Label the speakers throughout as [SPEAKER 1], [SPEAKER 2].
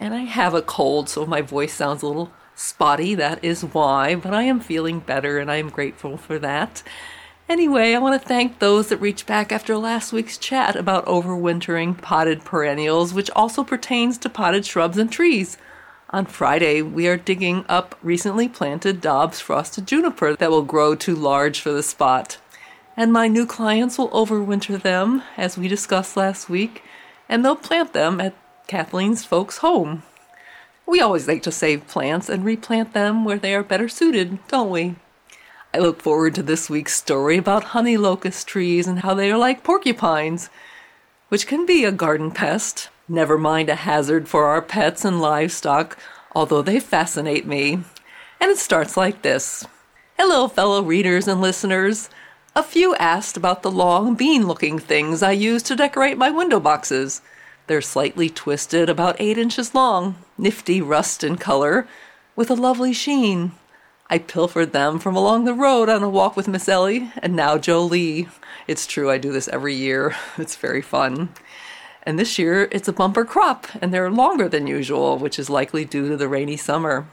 [SPEAKER 1] And I have a cold, so my voice sounds a little spotty. That is why, but I am feeling better and I am grateful for that. Anyway, I want to thank those that reached back after last week's chat about overwintering potted perennials, which also pertains to potted shrubs and trees. On Friday, we are digging up recently planted Daub's frosted juniper that will grow too large for the spot. And my new clients will overwinter them, as we discussed last week, and they'll plant them at Kathleen's folks' home. We always like to save plants and replant them where they are better suited, don't we? I look forward to this week's story about honey locust trees and how they are like porcupines, which can be a garden pest, never mind a hazard for our pets and livestock, although they fascinate me. And it starts like this Hello, fellow readers and listeners. A few asked about the long bean looking things I use to decorate my window boxes. They're slightly twisted, about eight inches long, nifty rust in color, with a lovely sheen. I pilfered them from along the road on a walk with Miss Ellie and now Jolee. It's true, I do this every year. It's very fun. And this year it's a bumper crop, and they're longer than usual, which is likely due to the rainy summer.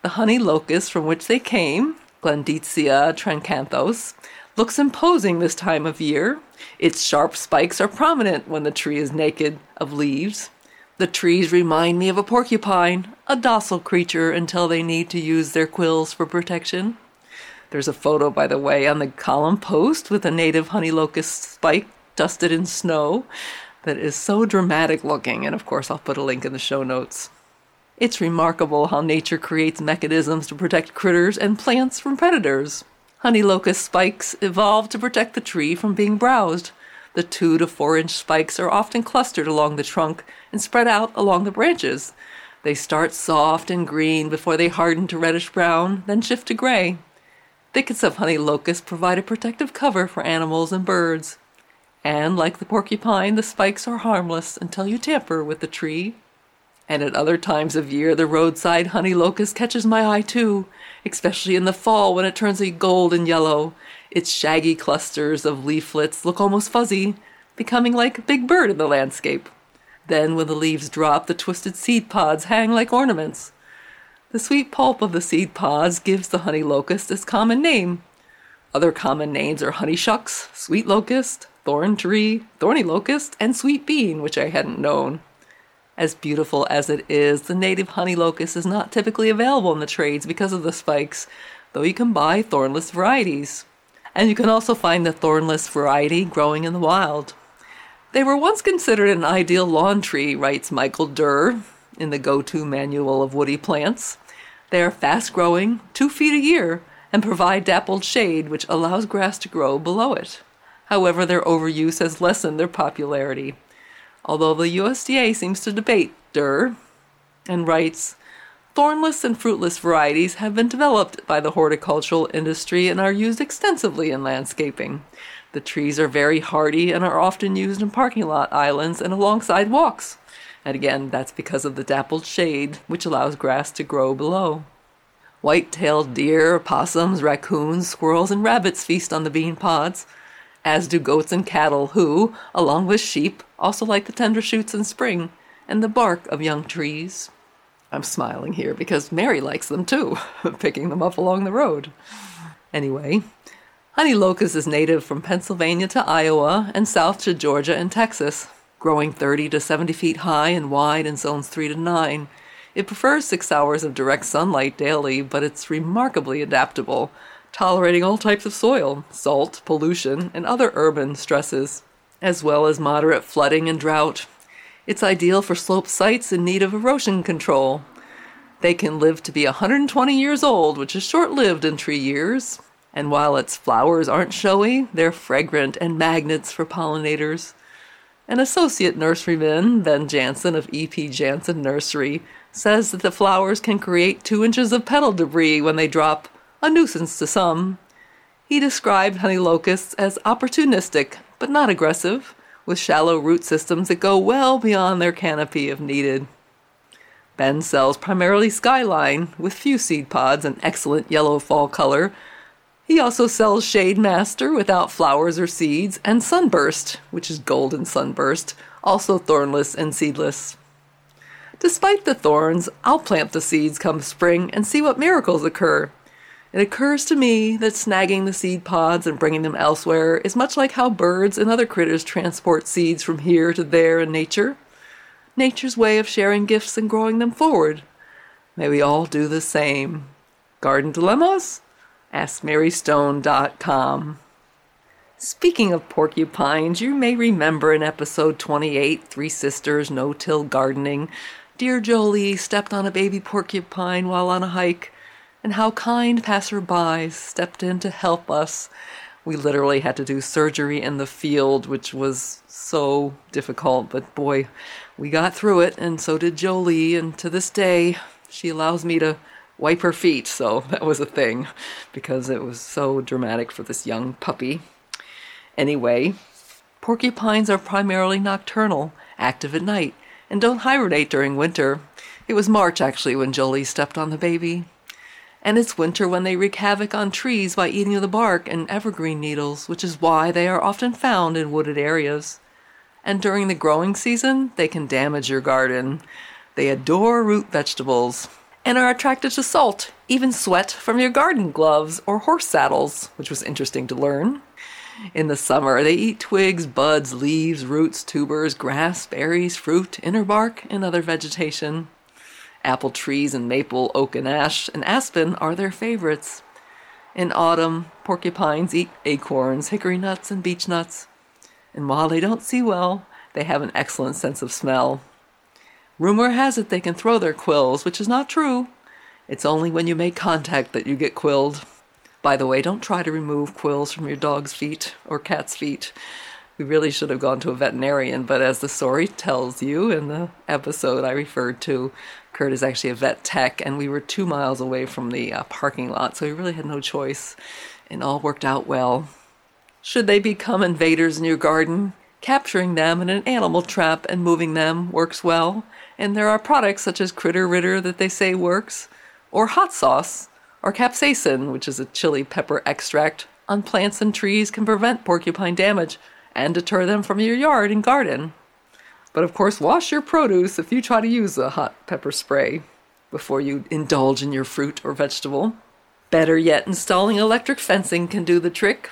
[SPEAKER 1] The honey locust from which they came, Gleditsia triacanthos, looks imposing this time of year. Its sharp spikes are prominent when the tree is naked of leaves. The trees remind me of a porcupine, a docile creature until they need to use their quills for protection. There's a photo, by the way, on the column post with a native honey locust spike dusted in snow that is so dramatic looking, and of course, I'll put a link in the show notes. It's remarkable how nature creates mechanisms to protect critters and plants from predators. Honey locust spikes evolved to protect the tree from being browsed. The two to four inch spikes are often clustered along the trunk and spread out along the branches. They start soft and green before they harden to reddish brown, then shift to gray. Thickets of honey locust provide a protective cover for animals and birds. And like the porcupine, the spikes are harmless until you tamper with the tree. And at other times of year, the roadside honey locust catches my eye too, especially in the fall when it turns a golden yellow. Its shaggy clusters of leaflets look almost fuzzy, becoming like a big bird in the landscape. Then, when the leaves drop, the twisted seed pods hang like ornaments. The sweet pulp of the seed pods gives the honey locust its common name. Other common names are honey shucks, sweet locust, thorn tree, thorny locust, and sweet bean, which I hadn't known. As beautiful as it is, the native honey locust is not typically available in the trades because of the spikes, though you can buy thornless varieties. And you can also find the thornless variety growing in the wild. They were once considered an ideal lawn tree, writes Michael Dirr in the Go To Manual of Woody Plants. They are fast growing, two feet a year, and provide dappled shade, which allows grass to grow below it. However, their overuse has lessened their popularity, although the USDA seems to debate Dirr and writes Thornless and fruitless varieties have been developed by the horticultural industry and are used extensively in landscaping. The trees are very hardy and are often used in parking lot islands and alongside walks. And again, that's because of the dappled shade, which allows grass to grow below. White tailed deer, opossums, raccoons, squirrels, and rabbits feast on the bean pods as do goats and cattle, who, along with sheep, also like the tender shoots in spring and the bark of young trees. I'm smiling here because Mary likes them too, picking them up along the road. Anyway, honey locust is native from Pennsylvania to Iowa and south to Georgia and Texas, growing 30 to 70 feet high and wide in zones 3 to 9. It prefers six hours of direct sunlight daily, but it's remarkably adaptable tolerating all types of soil, salt, pollution, and other urban stresses, as well as moderate flooding and drought. It's ideal for slope sites in need of erosion control. They can live to be 120 years old, which is short lived in tree years. And while its flowers aren't showy, they're fragrant and magnets for pollinators. An associate nurseryman, Ben Jansen of E.P. Jansen Nursery, says that the flowers can create two inches of petal debris when they drop, a nuisance to some. He described honey locusts as opportunistic, but not aggressive, with shallow root systems that go well beyond their canopy if needed. Ben sells primarily skyline, with few seed pods and excellent yellow fall color. He also sells Shade Master without flowers or seeds, and Sunburst, which is golden sunburst, also thornless and seedless. Despite the thorns, I'll plant the seeds come spring and see what miracles occur. It occurs to me that snagging the seed pods and bringing them elsewhere is much like how birds and other critters transport seeds from here to there in nature. Nature's way of sharing gifts and growing them forward. May we all do the same. Garden Dilemmas? AskMaryStone.com. Speaking of porcupines, you may remember in episode 28, Three Sisters No Till Gardening, dear Jolee stepped on a baby porcupine while on a hike and how kind passerbys stepped in to help us. We literally had to do surgery in the field, which was so difficult, but boy, we got through it, and so did Jolee, and to this day, she allows me to wipe her feet, so that was a thing because it was so dramatic for this young puppy. Anyway, porcupines are primarily nocturnal, active at night, and don't hibernate during winter. It was March actually when Jolee stepped on the baby and it's winter when they wreak havoc on trees by eating the bark and evergreen needles, which is why they are often found in wooded areas. And during the growing season, they can damage your garden. They adore root vegetables and are attracted to salt, even sweat from your garden gloves or horse saddles, which was interesting to learn. In the summer, they eat twigs, buds, leaves, roots, tubers, grass, berries, fruit, inner bark, and other vegetation. Apple trees and maple, oak, and ash and aspen are their favorites. In autumn, porcupines eat acorns, hickory nuts, and beech nuts. And while they don't see well, they have an excellent sense of smell. Rumor has it they can throw their quills, which is not true. It's only when you make contact that you get quilled. By the way, don't try to remove quills from your dog's feet or cat's feet. We really should have gone to a veterinarian, but as the story tells you in the episode I referred to, Kurt is actually a vet tech, and we were two miles away from the uh, parking lot, so we really had no choice, and all worked out well. Should they become invaders in your garden, capturing them in an animal trap and moving them works well, and there are products such as Critter Ridder that they say works, or hot sauce, or capsaicin, which is a chili pepper extract, on plants and trees can prevent porcupine damage and deter them from your yard and garden. But of course, wash your produce if you try to use a hot pepper spray before you indulge in your fruit or vegetable. Better yet, installing electric fencing can do the trick.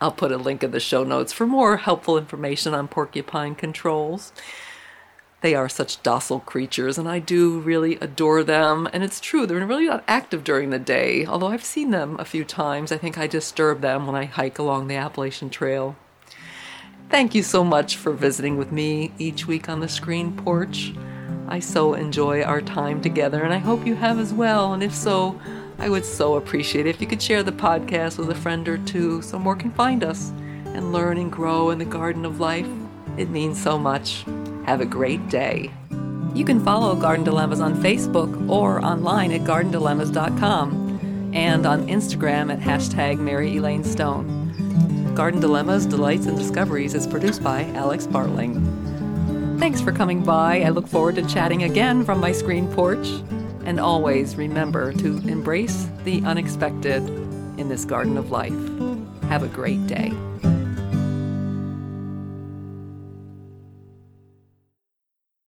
[SPEAKER 1] I'll put a link in the show notes for more helpful information on porcupine controls. They are such docile creatures, and I do really adore them. And it's true, they're really not active during the day, although I've seen them a few times. I think I disturb them when I hike along the Appalachian Trail. Thank you so much for visiting with me each week on the screen porch. I so enjoy our time together, and I hope you have as well. And if so, I would so appreciate it if you could share the podcast with a friend or two so more can find us and learn and grow in the garden of life. It means so much. Have a great day. You can follow Garden Dilemmas on Facebook or online at gardendilemmas.com and on Instagram at hashtag Mary Elaine Stone. Garden Dilemmas, Delights, and Discoveries is produced by Alex Bartling. Thanks for coming by. I look forward to chatting again from my screen porch. And always remember to embrace the unexpected in this garden of life. Have a great day.